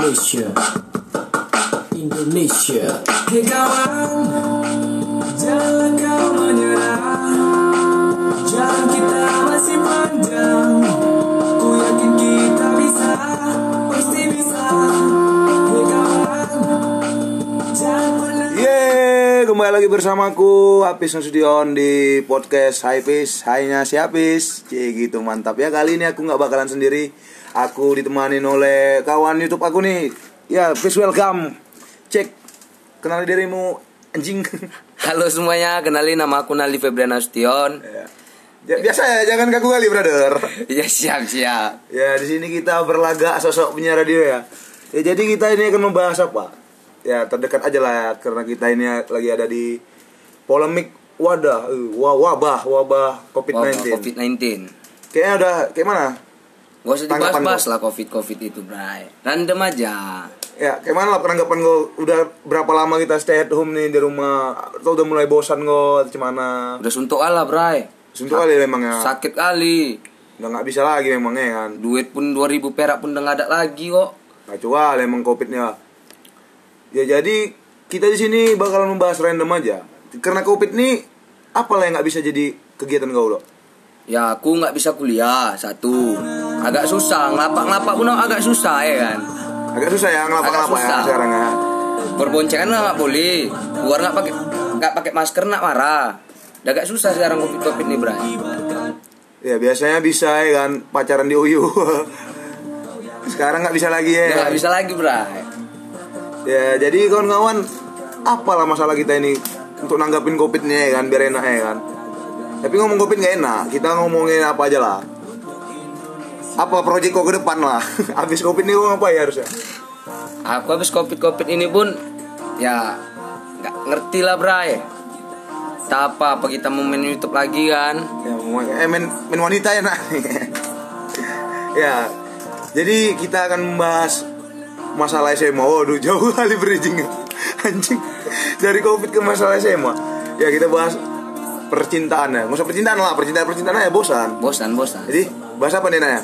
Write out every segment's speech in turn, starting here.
Indonesia Indonesia Hei kawan, jangan kau menyerah. Jalan kita masih panjang. Ku yakin kita bisa, pasti bisa. Hei kawan, jangan pernah. Yeay, kembali lagi bersamaku Hafiz Nasudion di podcast Hafiz Hainya si Hafiz Cie gitu mantap ya Kali ini aku nggak bakalan sendiri Aku ditemani oleh kawan Youtube aku nih Ya, please welcome Cek, kenali dirimu anjing Halo semuanya, kenalin nama aku Nali Febriana Nasution. Ya. Ya, Biasa ya, jangan kaku kali brother Ya siap siap. Ya, di sini kita berlagak sosok penyiar radio ya Ya, jadi kita ini akan membahas apa? Ya, terdekat aja lah ya, karena kita ini lagi ada di polemik wadah, eh, wa- wabah, wabah COVID-19 COVID-19. Kayaknya udah kayak mana? Gak usah dibahas-bahas lo. lah COVID-COVID itu, Bray. Random aja. Ya, kayak mana lah penanggapan gue? Udah berapa lama kita stay at home nih di rumah? Atau udah mulai bosan gue? Atau gimana? Udah suntuk Allah, Bray. Suntuk kali memang ya. Sakit kali. Udah nggak bisa lagi memangnya kan. Duit pun 2000 perak pun udah gak ada lagi kok. Kacau kali emang covidnya. Ya jadi kita di sini bakalan membahas random aja. Karena covid nih apalah yang nggak bisa jadi kegiatan kau loh? Ya aku nggak bisa kuliah satu. Agak susah, ngelapak-ngelapak pun agak susah ya kan. Agak susah ya ngelapa-ngelapa Agak ya sekarang ya. Berboncengan nggak boleh. Keluar nggak pakai nggak pakai masker nak marah. Udah agak susah sekarang covid-covid nih, Bray. Ya biasanya bisa ya kan pacaran di UU. Sekarang nggak bisa lagi ya. Nggak bisa lagi, Bray. Ya jadi kawan-kawan apalah masalah kita ini untuk nanggapin covid nih ya kan biar enak ya kan. Tapi ngomong covid nggak enak, kita ngomongin apa aja lah. Apa proyek kok ke depan lah. Habis covid nih kok ngapain ya harusnya? Aku habis covid-covid ini pun ya nggak ngerti lah Bray. Tak apa apa kita mau main YouTube lagi kan? Ya, eh, main, main wanita ya nak. ya, jadi kita akan membahas masalah SMA. Waduh jauh kali bridging anjing dari covid ke masalah SMA. Ya kita bahas percintaan ya. Nggak usah percintaan lah, percintaan percintaan aja bosan. Bosan bosan. Jadi bahas apa nih Naya?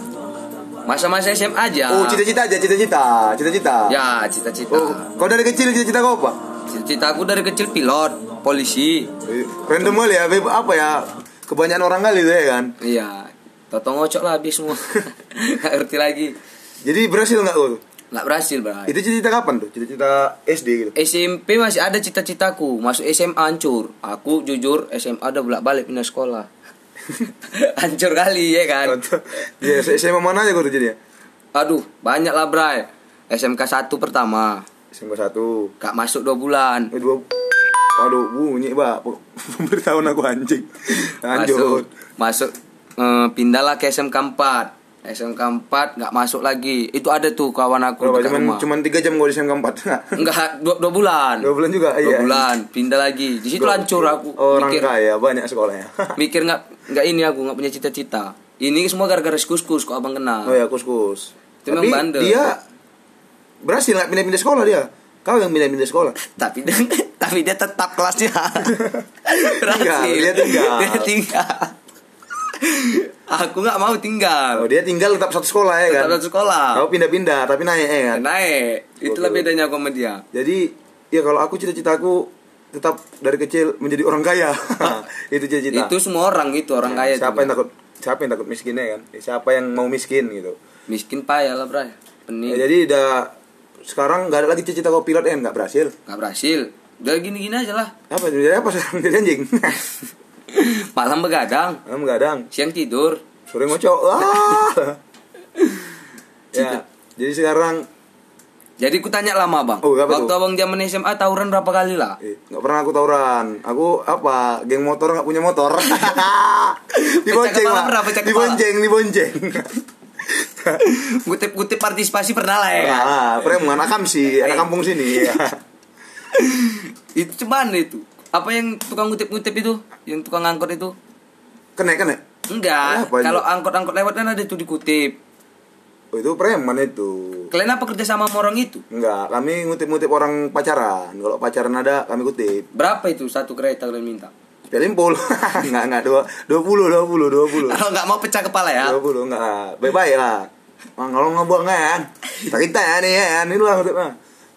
Masa-masa SMA aja. Oh cita-cita aja, cita-cita, cita-cita. Ya cita-cita. Oh, kau dari kecil cita-cita kau apa? Cita-cita aku dari kecil pilot, polisi. Eh, Random kali ya, apa ya? Kebanyakan orang kali tuh ya kan. Iya. Toto ngocok lah habis semua. Gak ngerti lagi. Jadi berhasil nggak kau? Nggak berhasil Bray. Itu cita-cita kapan tuh? Cita-cita SD gitu. SMP masih ada cita-citaku. Masuk SMA hancur. Aku jujur SMA udah bolak balik pindah sekolah. Hancur kali ya kan? Ya SMA mana aja kau tuh jadi ya? aduh banyak lah Bray. SMK 1 pertama. SMK 1 gak masuk dua bulan. Eh dua Waduh bunyi pak. Pemberitahuan aku anjing. Masuk Lanjut. masuk eh, pindahlah ke SMK 4 SMK 4 gak masuk lagi. Itu ada tuh kawan aku Berapa? dekat Cuman, rumah. cuman 3 jam kau di SMK 4 enggak dua, dua bulan. Dua bulan juga? Dua iya. bulan pindah lagi. Di situ hancur aku. Orang mikir kaya banyak sekolahnya. mikir nggak nggak ini aku nggak punya cita-cita. Ini semua gara-gara kus-kus kok abang kenal. Oh ya kus-kus. Itu Tapi bandel. dia Berhasil nggak pindah-pindah sekolah dia. Kau yang pindah-pindah sekolah? Tapi dia, tapi dia tetap kelasnya. Tinggal, dia tinggal. dia tinggal aku nggak mau tinggal Oh dia tinggal tetap satu sekolah ya kan tetap satu sekolah Kau pindah-pindah tapi naik ya kan naik itulah Betul. bedanya aku sama dia Jadi ya kalau aku cita-citaku tetap dari kecil menjadi orang kaya. itu cita-cita. itu semua orang itu orang kaya siapa juga. yang takut siapa yang takut miskinnya kan? Ya, Siapa yang mau miskin gitu. miskin payah lah bray Ya, pening jadi udah sekarang nggak ada lagi cita-cita kau pilot kan nggak berhasil. nggak berhasil udah gini-gini aja lah Apa jadi apa sekarang jadi anjing? malam begadang Malam gadang, siang tidur sore ngocok. Ah. ya, jadi sekarang jadi ku tanya lama bang Oh, apa waktu tuh? abang zaman SMA tawuran berapa kali lah eh, nggak pernah aku tawuran. Aku apa? Geng motor nggak punya motor. dibonceng lah. pernah. Dibonceng, dibonceng. Kutip-kutip partisipasi pernah lah ya kan? Ah, preman anak sih, anak kampung sini. Ya. Itu cuman itu. Apa yang tukang kutip-kutip itu? Yang tukang angkot itu? Kena kena. Enggak. Kalau angkot-angkot lewat kan ada tuh dikutip. Oh, itu preman itu. Kalian apa kerja sama orang itu? Enggak, kami ngutip-ngutip orang pacaran. Kalau pacaran ada, kami kutip. Berapa itu satu kereta kalian minta? Pelimpul. enggak, enggak. Dua, dua puluh, dua puluh, dua puluh. Kalau nggak mau pecah kepala ya. Dua puluh, enggak. Baik-baik lah. bang kalau nggak buang kan kita kita ya nih ya ini lah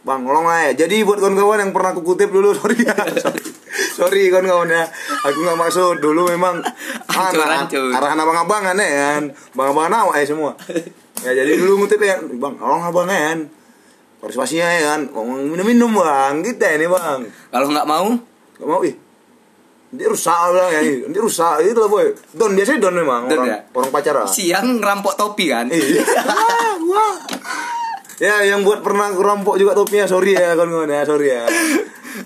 bang tolong lah ya jadi buat kawan-kawan yang pernah aku kutip dulu sorry ya sorry sorry kawan-kawan ya. Aku nggak maksud. Dulu memang Hancur, anak hancur. arahan abang-abangan ya kan. Bang-abangan awak ya semua. Ya jadi dulu ngutip ya bang tolong abang kan. Partisipasinya ya kan. Ngomong minum-minum bang? Kita ini bang. Kalau nggak mau, Gak mau ih. Dia rusak bilang ya dia rusak itu lah boy. Don biasanya don memang Don orang ya? orang pacaran. Siang ngerampok topi kan? Wah, wah. Ya, yang buat pernah rampok juga topinya, sorry ya kawan-kawan ya, sorry ya.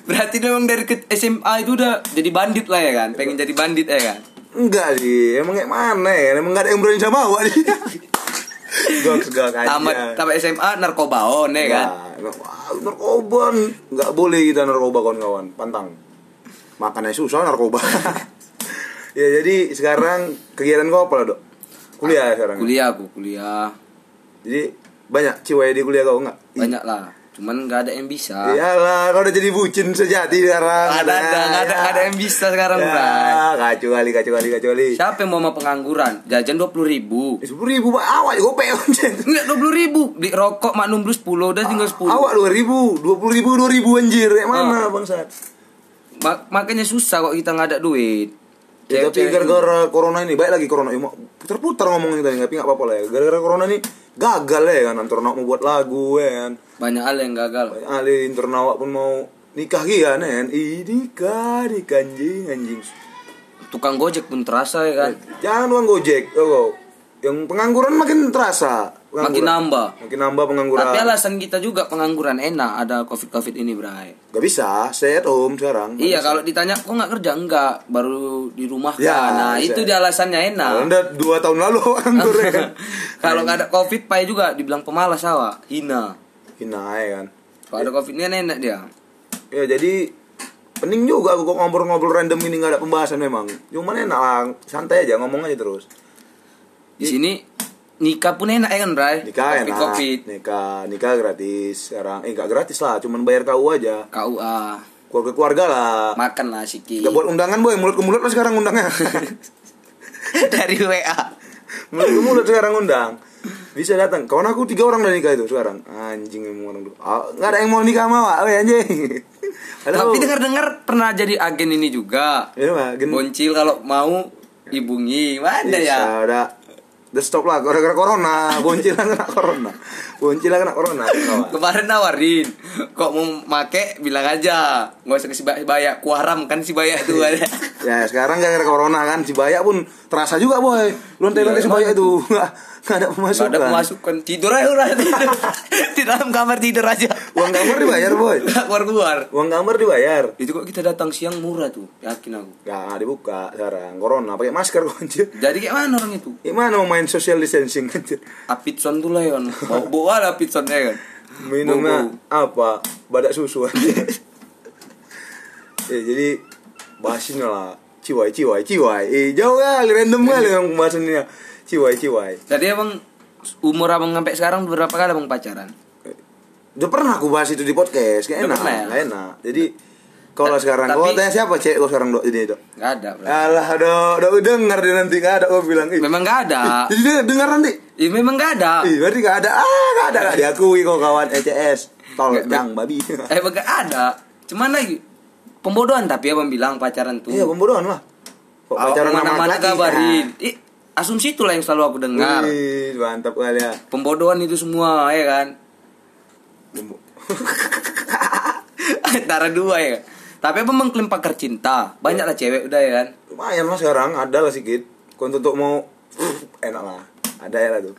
Berarti memang dari ke SMA itu udah jadi bandit lah ya kan? Pengen jadi bandit ya kan? Enggak sih, emang kayak mana ya? Emang gak ada yang berani sama awak nih. Gak aja. Tamat tamat SMA narkobaon ya kan? Wah, narkoba nggak boleh kita narkoba kawan-kawan, pantang. Makannya susah narkoba. ya jadi sekarang kegiatan kau apa lah dok? Kuliah sekarang. Kuliah aku, kuliah Jadi banyak ciwai di kuliah kau nggak? banyak lah. Cuman nggak ada yang bisa. Iyalah, kau udah jadi bucin sejati sekarang. Ada, ada, nggak ada, nggak ada yang bisa sekarang, ya, Bray. kacau kali, kacau kali, kacau kali. Siapa yang mau sama pengangguran? Jajan dua puluh ribu. Sepuluh ribu, Pak. awak juga gope. Enggak dua puluh ribu. Di rokok maknum dulu sepuluh, udah tinggal sepuluh. Awak dua ribu, dua puluh ribu, dua ribu anjir. Kayak mana bangsat? Ma- makanya susah kok kita nggak ada duit. Ya, tapi gara-gara corona ini baik lagi corona putar-putar ngomongin tadi tapi nggak apa-apa lah ya gara-gara corona ini gagal ya kan antar nak mau buat lagu ya kan banyak hal yang gagal. Ali internawak pun mau nikah gitu kan Ih, nikah nikah anjing anjing Tukang gojek pun terasa ya kan. jangan uang gojek oh, yang pengangguran makin terasa Makin nambah. makin nambah pengangguran Tapi alasan kita juga pengangguran enak ada covid covid ini bray. Gak bisa, stay at home sekarang. Iya kalau ditanya kok nggak kerja enggak baru di rumah kan. Ya, nah bisa. itu dia alasannya enak. Udah dua tahun lalu nganggur ya kan. kalau nggak ada covid pai juga dibilang pemalas awak hina. Hina ya kan. Kalau ada covid ini enak dia. Ya jadi pening juga aku kok ngobrol-ngobrol random ini nggak ada pembahasan memang. Cuman enak lah, santai aja ngomong aja terus. Di sini nikah pun enak ya kan bray. Nikah covid enak. covid. Nikah, nikah gratis sekarang. Eh nggak gratis lah, cuman bayar KU aja. KUA Keluarga-keluarga lah. makan lah sikit. Gak buat undangan boy, mulut ke mulut lah sekarang undangnya. dari WA. mulut ke mulut sekarang undang. Bisa datang. Kawan aku tiga orang udah nikah itu sekarang. Anjing emang orang tuh. Ah, nggak ada yang mau nikah sama weh, anjing. Halo. Tapi dengar-dengar pernah jadi agen ini juga. Gen- Boncil kalau mau dibungi mana Iya, ya? Udah stop lah gara-gara corona. Boncilan kena corona. Boncilan kena corona. Kemarin nawarin, kok mau make bilang aja, nggak usah kasih bay- bayak, kuaram kan si bayak itu ada. Ya sekarang gara-gara corona kan si Bayak pun terasa juga boy. Lontai-lontai si Bayak itu nggak nggak ada Nggak pemasukan. ada pemasukan, tidur aja udah tidur. di dalam kamar tidur aja. Uang kamar dibayar boy. Nggak keluar keluar. Uang kamar dibayar. Itu kok kita datang siang murah tuh, yakin aku. Nggak dibuka sekarang corona pakai masker kok anjir. Jadi kayak mana orang itu? Gimana mau main social distancing anjir? Apitson tuh lah ya kan, bawa bawa ada apitson ya kan. Minumnya apa? Badak susu anjir. ya, jadi bahasin lah. Ciwai, ciwai, ciwai. Eh, jauh kali, random kali yang pembahasannya. Ciwai, ciwai. Jadi abang umur abang sampai sekarang berapa kali abang pacaran? Udah pernah aku bahas itu di podcast, kayak enak, pernah ya? enak. Jadi kalau sekarang, tapi- kau tanya siapa cek kau sekarang dok ini dok? Gak ada. bro. Alah, dok, dok dengar dia nanti nggak ada kau bilang. Ih, Memang gak ada. Jadi dia dengar nanti. Ih, memang gak ada. Ih, berarti nggak ada. Ah, nggak ada, nggak diakui kau kawan ECS. Tol, jang, babi. Eh, gak ada. Cuman lagi pembodohan tapi abang bilang pacaran tuh. Iya, pembodohan lah. Kok pacaran sama ke mana-mana laki-laki? kabarin. Asumsi itulah yang selalu aku dengar. Wih, mantap kali ya. Pembodohan itu semua, ya kan? Antara dua ya. Tapi abang mengklaim pakar cinta. Banyak lah cewek udah ya kan. Lumayan lah sekarang, ada lah sedikit. Kau untuk mau enak lah, ada ya lah tuh.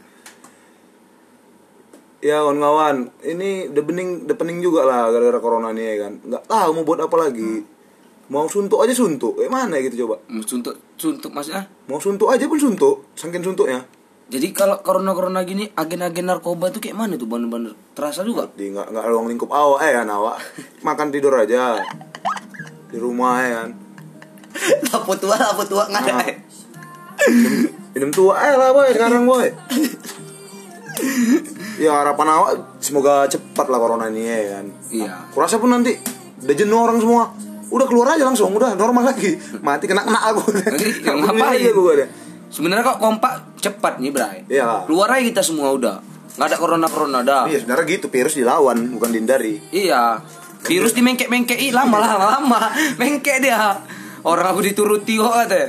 Ya kawan-kawan, ini udah bening, udah pening juga lah gara-gara corona nih ya kan. Nggak tahu mau buat apa lagi. Mau suntuk aja suntuk, kayak mana gitu coba. Suntuk, suntuk maksudnya. Mau suntuk aja pun suntuk, saking suntuknya. Jadi kalau corona-corona gini, agen-agen narkoba tuh kayak mana tuh bener-bener terasa juga. Di nggak nggak ruang lingkup awak eh kan awak. Makan tidur aja di rumah ya kan. Lapo tua, lapo tua nggak ada. Nah. Minum, minum tua eh lah boy sekarang boy. ya harapan awak semoga cepat lah corona ini ya kan. Iya. Kurasa pun nanti udah jenuh orang semua. Udah keluar aja langsung, udah normal lagi. Mati kena kena aku. Aku ngapain? aja gue deh. Sebenarnya kok kompak cepat nih Bray Iya. keluar aja kita semua udah nggak ada corona corona dah Iya sebenarnya gitu virus dilawan bukan dihindari. Iya. Virus di mengkek mengkek lama lama lama mengkek dia. Orang aku dituruti kok kata.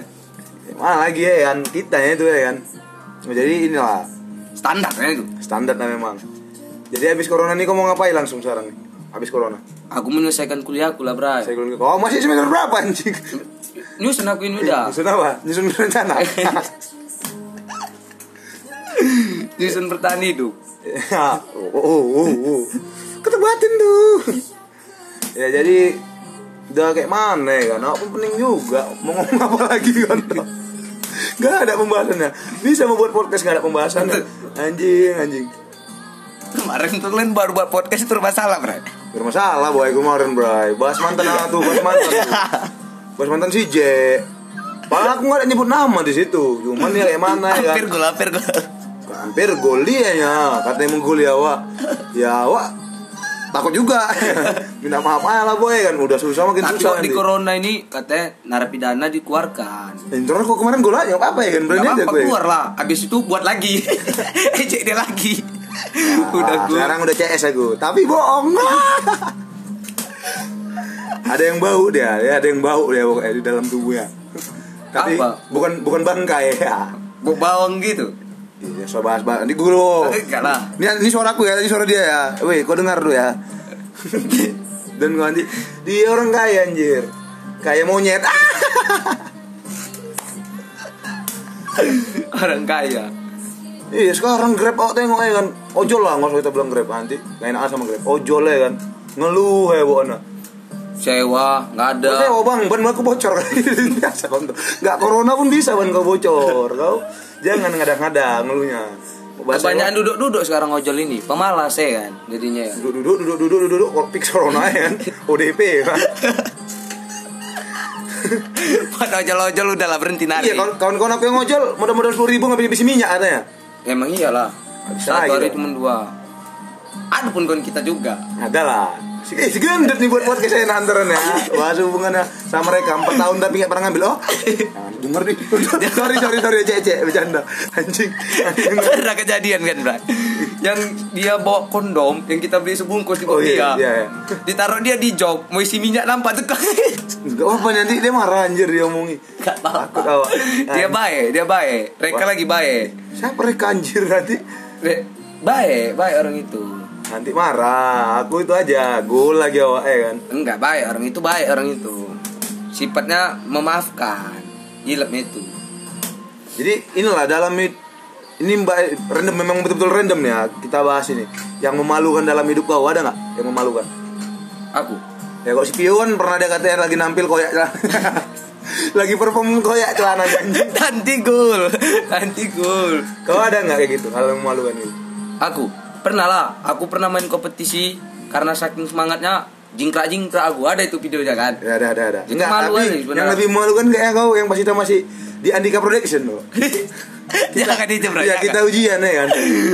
Mana lagi ya kan kita ya itu ya kan. Jadi inilah Standar kan itu. standarnya memang. Jadi habis corona nih kau mau ngapain langsung sekarang nih? Habis corona. Aku menyelesaikan kuliahku lah, Bray. Saya oh masih semester berapa anjing? Nyusun aku ini udah. Nyusun apa? Nyusun rencana. Nyusun bertani hidup. Ya, oh, oh, oh, oh. Ketebatin tuh. Ya jadi udah kayak mana ya kan? Apa penting juga mau ngomong apa lagi kan? Gak ada pembahasannya. Bisa membuat podcast gak ada pembahasannya. Anjing, anjing. Kemarin tuh kalian baru buat podcast itu masalah, Bermasalah boy kemarin bray. Bahas mantan ah, tuh, bahas mantan tuh. Bahas mantan si J. Padahal aku gak ada nyebut nama di situ. Cuman ya kayak mana ya kan? Hampir gol, hampir gol. hampir gol dia ya katanya mau gol ya wak ya wak takut juga minta maaf aja lah boy kan udah susah makin Tapi susah di corona ini katanya narapidana dikeluarkan. Internet kok kemarin gol aja apa apa ya kan berani aja gue keluar lah. Abis itu buat lagi. Ejek dia lagi. Udah Ah, gue. sekarang udah CS aku tapi bohong ada yang bau dia ya ada yang bau dia pokoknya di dalam tubuhnya tapi Apa? bukan bukan bangkai ya Bau bawang gitu. Iya, so bahas bahas. Nanti gue. Enggak lah. Ini, ini suara aku ya, ini suara dia ya. Weh, kau dengar dulu ya. Dan gua nanti dia orang kaya anjir. Kayak monyet. Orang kaya. Iya, sekarang Grab oh tengok ya kan. Ojol lah, nggak usah kita bilang Grab nanti. Gak enak sama Grab. Ojol ya kan. Ngeluh ya buana. Sewa, nggak ada. Oh, bang, ban aku bocor biasa bang. Gak corona pun bisa ban kau bocor. Kau jangan ngada-ngada ngeluhnya. Kebanyakan duduk-duduk sekarang ojol ini, pemalas ya kan jadinya ya. duduk duduk duduk fix corona ya kan ODP kan Pada ojol-ojol udah lah berhenti nari. iya kawan kawan kawan aku yang ngojol modal-modal sepuluh ribu nggak bisa minyak katanya Emang iyalah. Bisa Satu hari gitu. cuma dua. Ada pun kawan kita juga. ada lah eh, si gendut nih buat podcast saya nantaran ya bahas hubungannya sama mereka empat tahun tapi nggak pernah ngambil oh nah, denger nih sorry sorry sorry cek cek bercanda anjing. Pernah kejadian kan, Bray? Yang dia bawa kondom yang kita beli sebungkus di Oh, dia. iya, iya, iya. Ditaruh dia di jok, mau isi minyak nampak tuh. Gak apa nanti dia marah anjir dia omongi Gak Takut tahu. Dia baik, dia baik. Mereka Wah. lagi baik. siapa mereka anjir nanti Re- Baik, baik orang itu. nanti marah aku itu aja gol lagi awak ya kan Enggak baik orang itu baik orang itu. Sifatnya memaafkan. Gilapnya itu. Jadi inilah dalam hid- ini mbak random memang betul-betul random nih ya kita bahas ini. Yang memalukan dalam hidup kau ada nggak yang memalukan? Aku. Ya kok si Pio kan pernah dia katanya lagi nampil koyak lagi perform koyak celana. Nanti gol. Nanti gol. Kau ada nggak kayak gitu hal yang memalukan gitu? Aku pernah lah. Aku pernah main kompetisi karena saking semangatnya jingkrak jingkrak aku ada itu videonya kan. Ya ada ada ada. Itu Enggak, malu tapi aja yang lebih memalukan kayak kau yang pas kita masih di Andika Production loh. Jangan itu bro. ya kita ujian ya kan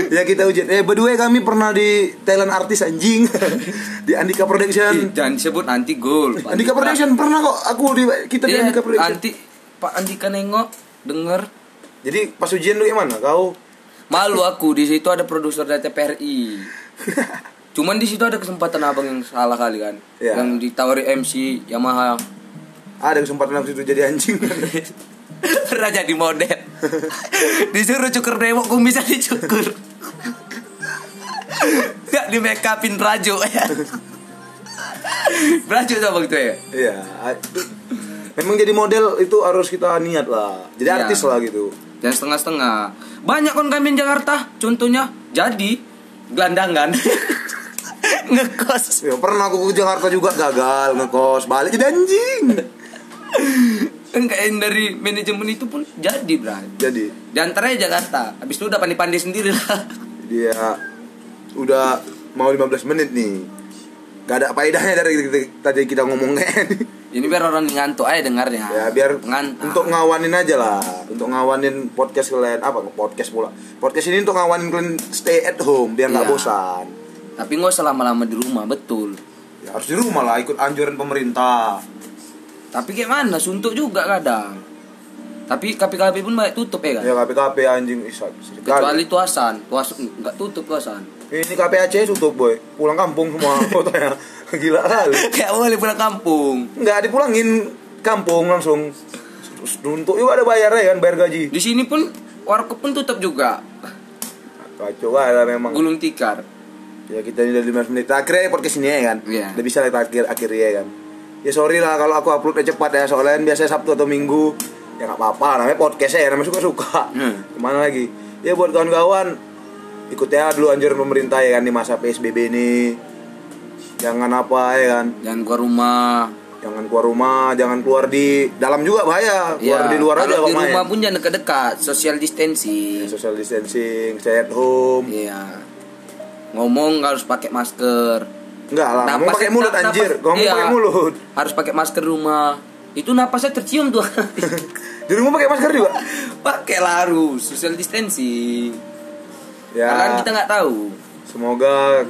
ya kita ujian eh berdua kami pernah di talent artis anjing di Andika Ih, Production Jangan disebut nanti gol. Andika Production pernah kok aku di kita di Iya, Andika Production nanti Pak Andika nengok denger jadi pas ujian lu gimana kau malu aku di situ ada produser dari TPRI. Cuman di situ ada kesempatan abang yang salah kali kan, Iya. yang ditawari MC Yamaha ada kesempatan aku situ jadi anjing pernah jadi model. Disuruh cukur gue bisa dicukur. Gak di make upin Rajo ya. Rajo tuh abang tuh ya. iya memang jadi model itu harus kita niat lah jadi Iya. artis lah gitu Dan setengah-setengah. Banyak kan kami di Jakarta, contohnya jadi gelandangan. Ngekos. ya pernah aku ke Jakarta juga gagal ngekos balik jadi anjing Enggak dari manajemen itu pun jadi, Bray. jadi Di antaranya Jakarta. Habis itu udah pandai-pandai sendiri lah. dia udah mau 15 menit nih gak ada faedahnya dari tadi kita ngomong kayak ini. Biar orang ngantuk aja dengarnya. ya biar ngantuk. untuk ngawanin aja lah untuk ngawanin podcast kalian apa podcast pula podcast ini untuk ngawanin kalian stay at home biar nggak Iya. bosan Tapi nggak usah lama-lama di rumah, betul. ya, harus di rumah lah ikut anjuran pemerintah Tapi kayak mana? Suntuk juga kadang. Tapi KPKP pun banyak tutup ya kan? Ya KPKP anjing isa. sekali. Kecuali tuasan, tuas nggak tutup tuasan. Ini KPAC tutup boy. Pulang kampung semua fotonya. Gila kali. Kayak boleh pulang kampung. Enggak dipulangin kampung langsung. Untuk juga ada bayar ya kan, bayar gaji. Di sini pun warkop pun tutup juga. Kacau lah memang. Gulung tikar. Ya kita ini udah 15 menit terakhir ya podcast ini ya kan. Iya. Udah bisa lah akhir akhir ya kan. Ya sorry lah kalau aku uploadnya cepat ya soalnya kan biasanya Sabtu atau Minggu. Ya nggak apa-apa namanya podcast ya namanya suka-suka. Hmm. Gimana lagi? Ya buat kawan-kawan ikutnya dulu anjuran pemerintah ya kan di masa PSBB ini. Jangan apa ya kan. Jangan keluar rumah. Jangan keluar rumah, jangan keluar di dalam juga bahaya. Keluar Ya, di luar aja kalau di kok main. rumah pun jangan dekat-dekat, social distancing. Social distancing, stay at home. Iya. Ngomong harus pakai masker. Enggak lah, ngomong Napas- pakai mulut napas- anjir. Ngomong iya. pakai mulut. Harus pakai masker rumah. Itu napasnya tercium tuh. Di rumah pakai masker juga. pakai lah harus social distancing. Ya. Karena kan kita nggak tahu. Semoga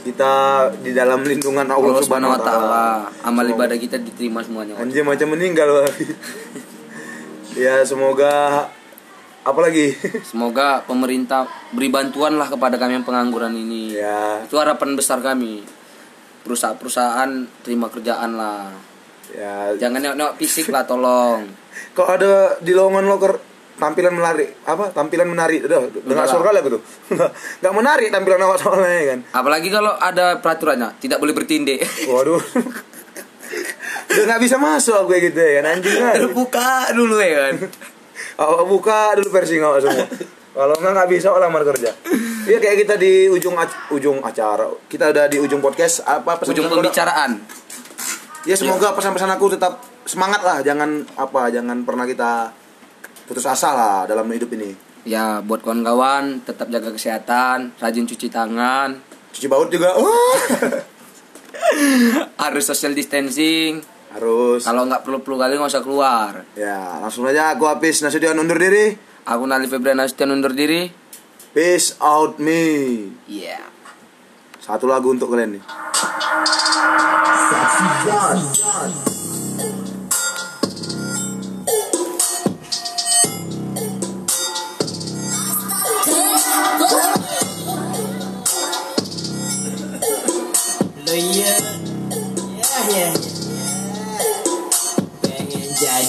kita di dalam lindungan Allah, Allah Subhanahu wa taala, amal Semoga- ibadah kita diterima semuanya. Anjir macam meninggal ya semoga apalagi Semoga pemerintah beri bantuan lah kepada kami yang pengangguran ini. ya Itu harapan besar kami. Perusahaan-perusahaan terima kerjaan lah. ya Jangan nengok-nengok fisik lah tolong. kalau ada di lowongan loker tampilan menarik apa tampilan menarik udah lah. surga lah gitu nggak menarik tampilan awak soalnya ya kan Apalagi kalau ada peraturannya, tidak boleh bertindik. waduh udah nggak bisa masuk kayak gitu ya kan anjing kan Terbuka dulu ya kan. Awak buka dulu versi awak semua kalau nggak nggak bisa awak lamar kerja Iya kayak kita di ujung ac- ujung acara kita udah di ujung podcast apa pesan-pesan Ujung pembicaraan. Ya semoga pesan-pesan aku tetap semangat lah, jangan apa, jangan pernah kita putus asa lah dalam hidup ini. Ya buat kawan-kawan tetap jaga kesehatan, rajin cuci tangan, Cuci baut juga, wah. harus social distancing. Harus. Kalau nggak perlu-perlu kali nggak usah keluar. Ya langsung aja aku habis Nasution undur diri. Aku Nali Febrian Nasution undur diri. Peace out me. Iya. Satu lagu untuk kalian nih. Lo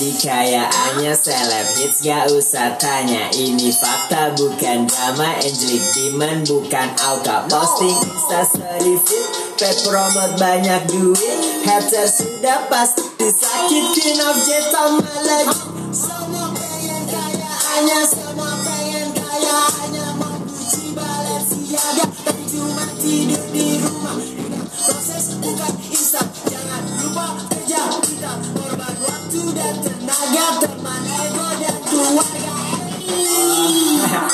jadi kayaannya seleb hits gak usah tanya. Ini fakta bukan drama. Angelic Demon bukan auka Posting. Insta story fit Pet promote banyak duit. Hater sudah pasti sakit Queen of Jeton malah Semua pengen kayaannya Semua pengen kayaannya. Mempuji Balenciaga Tapi cuma tidur di rumah. Proses bukan tenaga Teman ego dan keluarga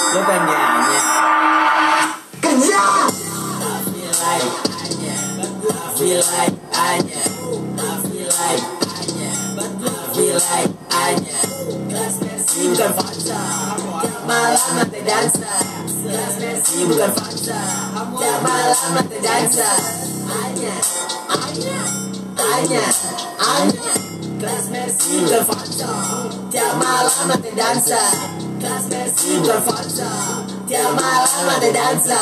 Lo pengen nyanyi. Kerja. I feel like I feel like Anya I feel like Anya I feel like Anya Mercy bukan Fanta Tiap malam mati dansa. Mercy bukan Fanta Tiap malam mati dansa. Anya Anya Anya Anya Kelas Mercy bukan Fanta Tiap malam mati dansa Kelas Mercy bukan Fanta Tiap malam mati dansa